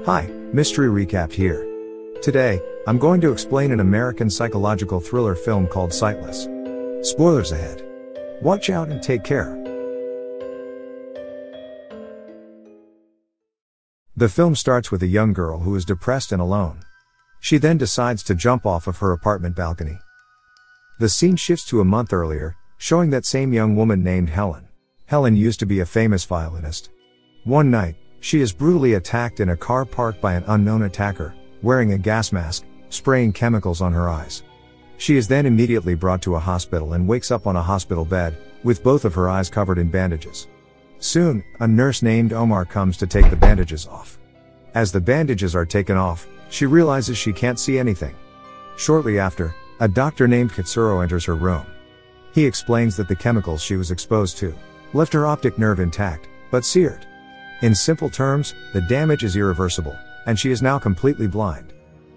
Hi, Mystery Recap here. Today, I'm going to explain an American psychological thriller film called Sightless. Spoilers ahead. Watch out and take care. The film starts with a young girl who is depressed and alone. She then decides to jump off of her apartment balcony. The scene shifts to a month earlier, showing that same young woman named Ellen. Ellen used to be a famous violinist. One night, she is brutally attacked in a car park by an unknown attacker, wearing a gas mask, spraying chemicals on her eyes. She is then immediately brought to a hospital and wakes up on a hospital bed, with both of her eyes covered in bandages. Soon, a nurse named Omar comes to take the bandages off. As the bandages are taken off, she realizes she can't see anything. Shortly after, a doctor named Katsuro enters her room. He explains that the chemicals she was exposed to left her optic nerve intact, but seared. In simple terms, the damage is irreversible, and she is now completely blind.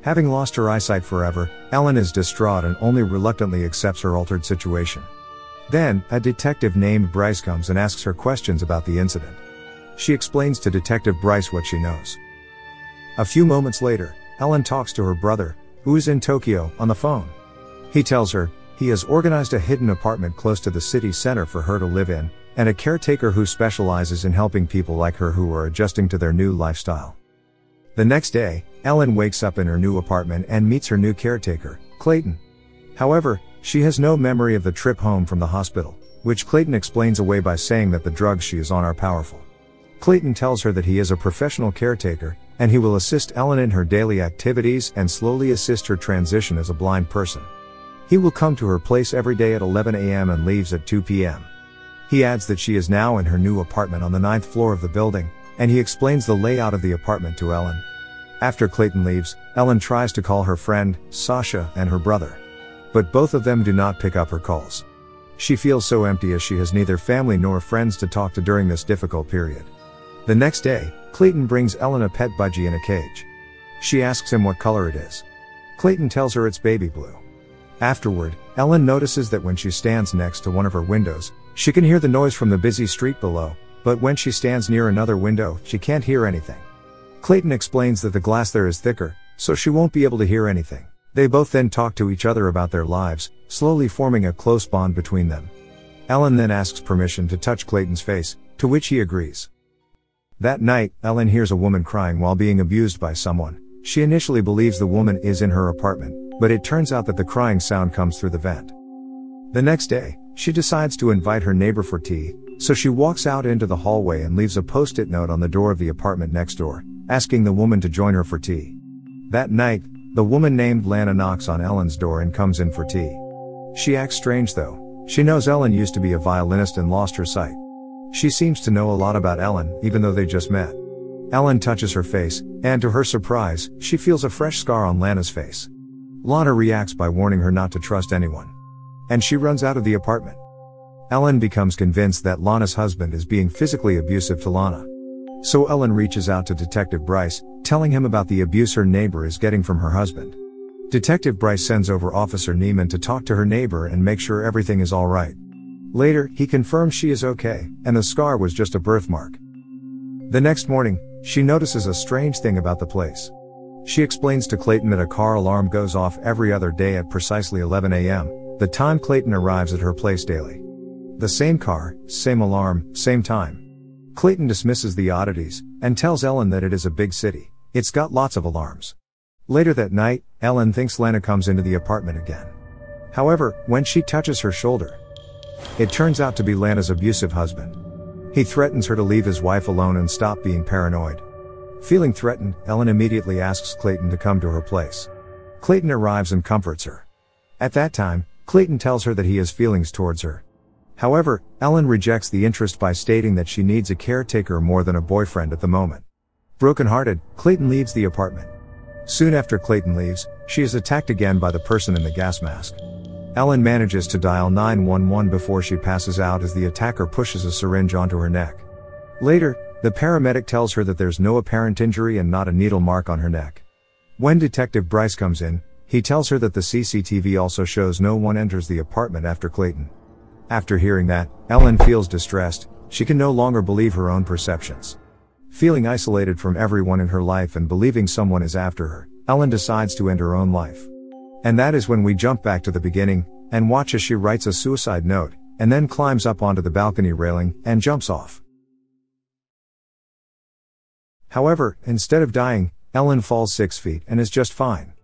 Having lost her eyesight forever, Ellen is distraught and only reluctantly accepts her altered situation. Then, a detective named Bryce comes and asks her questions about the incident. She explains to Detective Bryce what she knows. A few moments later, Ellen talks to her brother, who is in Tokyo, on the phone. He tells her, he has organized a hidden apartment close to the city center for her to live in, and a caretaker who specializes in helping people like her who are adjusting to their new lifestyle. The next day, Ellen wakes up in her new apartment and meets her new caretaker, Clayton. However, she has no memory of the trip home from the hospital, which Clayton explains away by saying that the drugs she is on are powerful. Clayton tells her that he is a professional caretaker, and he will assist Ellen in her daily activities and slowly assist her transition as a blind person. He will come to her place every day at 11 a.m. and leaves at 2 p.m. He adds that she is now in her new apartment on the ninth floor of the building, and he explains the layout of the apartment to Ellen. After Clayton leaves, Ellen tries to call her friend, Sasha, and her brother. But both of them do not pick up her calls. She feels so empty as she has neither family nor friends to talk to during this difficult period. The next day, Clayton brings Ellen a pet budgie in a cage. She asks him what color it is. Clayton tells her it's baby blue. Afterward, Ellen notices that when she stands next to one of her windows, she can hear the noise from the busy street below, but when she stands near another window, she can't hear anything. Clayton explains that the glass there is thicker, so she won't be able to hear anything. They both then talk to each other about their lives, slowly forming a close bond between them. Ellen then asks permission to touch Clayton's face, to which he agrees. That night, Ellen hears a woman crying while being abused by someone. She initially believes the woman is in her apartment, but it turns out that the crying sound comes through the vent. The next day, she decides to invite her neighbor for tea, so she walks out into the hallway and leaves a post-it note on the door of the apartment next door, asking the woman to join her for tea. That night, the woman named Lana knocks on Ellen's door and comes in for tea. She acts strange though. She knows Ellen used to be a violinist and lost her sight. She seems to know a lot about Ellen, even though they just met. Ellen touches her face, and to her surprise, she feels a fresh scar on Lana's face. Lana reacts by warning her not to trust anyone and she runs out of the apartment. Ellen becomes convinced that Lana's husband is being physically abusive to Lana. So Ellen reaches out to Detective Bryce, telling him about the abuse her neighbor is getting from her husband. Detective Bryce sends over Officer Neiman to talk to her neighbor and make sure everything is alright. Later, he confirms she is okay, and the scar was just a birthmark. The next morning, she notices a strange thing about the place. She explains to Clayton that a car alarm goes off every other day at precisely 11 a.m., the time Clayton arrives at her place daily. The same car, same alarm, same time. Clayton dismisses the oddities, and tells Ellen that it is a big city. It's got lots of alarms. Later that night, Ellen thinks Lana comes into the apartment again. However, when she touches her shoulder, it turns out to be Lana's abusive husband. He threatens her to leave his wife alone and stop being paranoid. Feeling threatened, Ellen immediately asks Clayton to come to her place. Clayton arrives and comforts her. At that time, Clayton tells her that he has feelings towards her. However, Ellen rejects the interest by stating that she needs a caretaker more than a boyfriend at the moment. Brokenhearted, Clayton leaves the apartment. Soon after Clayton leaves, she is attacked again by the person in the gas mask. Ellen manages to dial 911 before she passes out as the attacker pushes a syringe onto her neck. Later, the paramedic tells her that there's no apparent injury and not a needle mark on her neck. When Detective Bryce comes in, he tells her that the CCTV also shows no one enters the apartment after Clayton. After hearing that, Ellen feels distressed, she can no longer believe her own perceptions. Feeling isolated from everyone in her life and believing someone is after her, Ellen decides to end her own life. And that is when we jump back to the beginning, and watch as she writes a suicide note, and then climbs up onto the balcony railing, and jumps off. However, instead of dying, Ellen falls six feet and is just fine.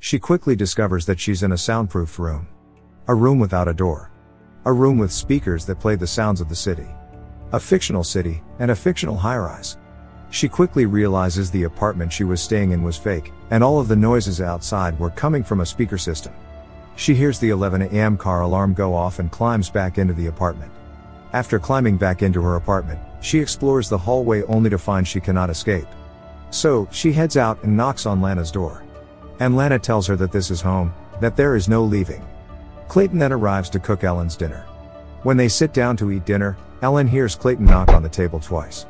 She quickly discovers that she's in a soundproofed room. A room without a door. A room with speakers that play the sounds of the city. A fictional city, and a fictional high rise. She quickly realizes the apartment she was staying in was fake, and all of the noises outside were coming from a speaker system. She hears the 11 a.m. car alarm go off and climbs back into the apartment. After climbing back into her apartment, she explores the hallway only to find she cannot escape. So, she heads out and knocks on Lana's door. And Lana tells her that this is home, that there is no leaving. Clayton then arrives to cook Ellen's dinner. When they sit down to eat dinner, Ellen hears Clayton knock on the table twice.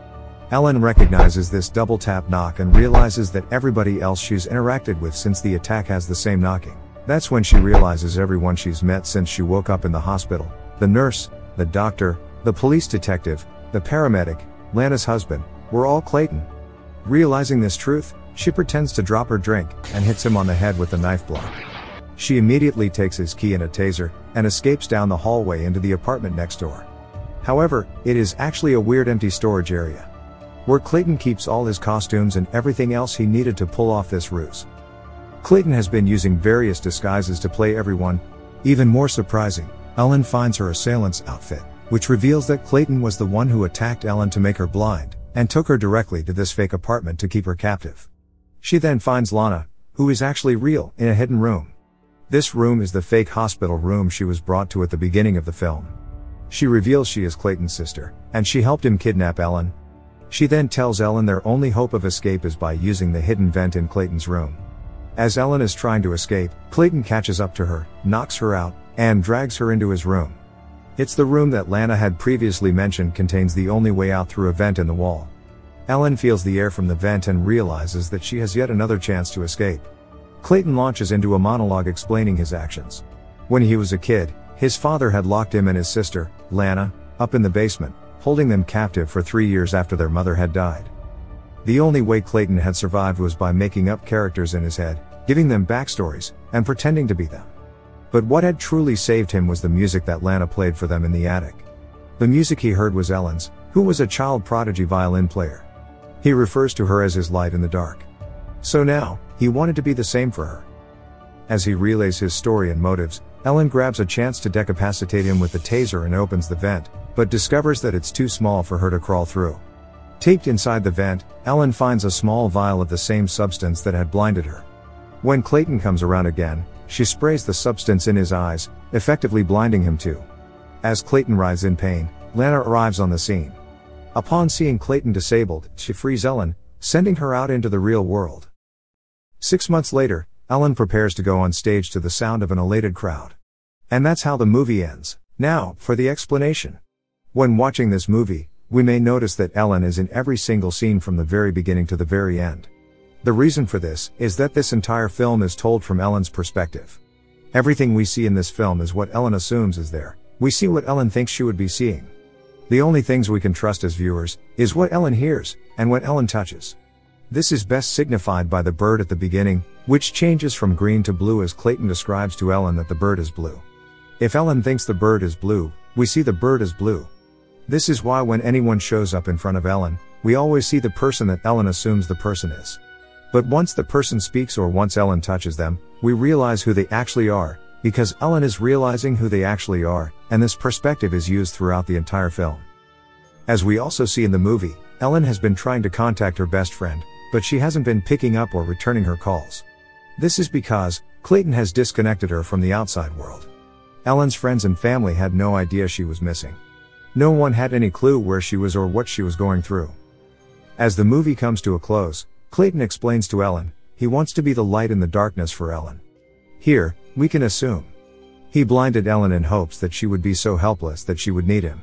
Ellen recognizes this double tap knock and realizes that everybody else she's interacted with since the attack has the same knocking. That's when she realizes everyone she's met since she woke up in the hospital the nurse, the doctor, the police detective, the paramedic, Lana's husband, were all Clayton. Realizing this truth, she pretends to drop her drink and hits him on the head with a knife block. She immediately takes his key and a taser, and escapes down the hallway into the apartment next door. However, it is actually a weird empty storage area. Where Clayton keeps all his costumes and everything else he needed to pull off this ruse. Clayton has been using various disguises to play everyone. Even more surprising, Ellen finds her assailant's outfit, which reveals that Clayton was the one who attacked Ellen to make her blind, and took her directly to this fake apartment to keep her captive. She then finds Lana, who is actually real, in a hidden room. This room is the fake hospital room she was brought to at the beginning of the film. She reveals she is Clayton's sister, and she helped him kidnap Ellen. She then tells Ellen their only hope of escape is by using the hidden vent in Clayton's room. As Ellen is trying to escape, Clayton catches up to her, knocks her out, and drags her into his room. It's the room that Lana had previously mentioned contains the only way out through a vent in the wall. Ellen feels the air from the vent and realizes that she has yet another chance to escape. Clayton launches into a monologue explaining his actions. When he was a kid, his father had locked him and his sister, Lana, up in the basement, holding them captive for three years after their mother had died. The only way Clayton had survived was by making up characters in his head, giving them backstories, and pretending to be them. But what had truly saved him was the music that Lana played for them in the attic. The music he heard was Ellen's, who was a child prodigy violin player. He refers to her as his light in the dark. So now, he wanted to be the same for her. As he relays his story and motives, Ellen grabs a chance to decapacitate him with the taser and opens the vent, but discovers that it's too small for her to crawl through. Taped inside the vent, Ellen finds a small vial of the same substance that had blinded her. When Clayton comes around again, she sprays the substance in his eyes, effectively blinding him too. As Clayton writhes in pain, Lana arrives on the scene. Upon seeing Clayton disabled, she frees Ellen, sending her out into the real world. Six months later, Ellen prepares to go on stage to the sound of an elated crowd. And that's how the movie ends. Now, for the explanation. When watching this movie, we may notice that Ellen is in every single scene from the very beginning to the very end. The reason for this is that this entire film is told from Ellen's perspective. Everything we see in this film is what Ellen assumes is there. We see what Ellen thinks she would be seeing. The only things we can trust as viewers is what Ellen hears and what Ellen touches. This is best signified by the bird at the beginning, which changes from green to blue as Clayton describes to Ellen that the bird is blue. If Ellen thinks the bird is blue, we see the bird is blue. This is why when anyone shows up in front of Ellen, we always see the person that Ellen assumes the person is. But once the person speaks or once Ellen touches them, we realize who they actually are, because Ellen is realizing who they actually are, and this perspective is used throughout the entire film. As we also see in the movie, Ellen has been trying to contact her best friend, but she hasn't been picking up or returning her calls. This is because, Clayton has disconnected her from the outside world. Ellen's friends and family had no idea she was missing. No one had any clue where she was or what she was going through. As the movie comes to a close, Clayton explains to Ellen, he wants to be the light in the darkness for Ellen. Here, we can assume. He blinded Ellen in hopes that she would be so helpless that she would need him.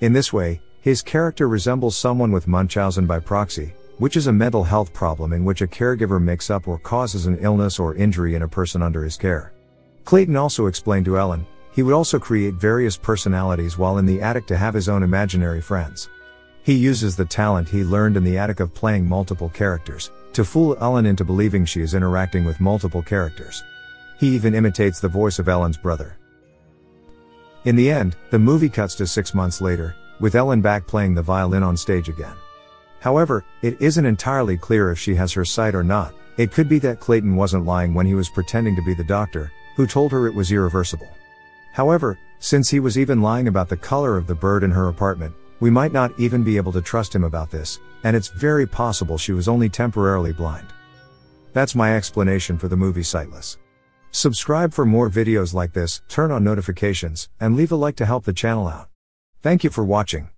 In this way, his character resembles someone with Munchausen by proxy, which is a mental health problem in which a caregiver makes up or causes an illness or injury in a person under his care. Clayton also explained to Ellen, he would also create various personalities while in the attic to have his own imaginary friends. He uses the talent he learned in the attic of playing multiple characters to fool Ellen into believing she is interacting with multiple characters. He even imitates the voice of Ellen's brother. In the end, the movie cuts to six months later, with Ellen back playing the violin on stage again. However, it isn't entirely clear if she has her sight or not. It could be that Clayton wasn't lying when he was pretending to be the doctor, who told her it was irreversible. However, since he was even lying about the color of the bird in her apartment, we might not even be able to trust him about this, and it's very possible she was only temporarily blind. That's my explanation for the movie Sightless. Subscribe for more videos like this, turn on notifications, and leave a like to help the channel out. Thank you for watching.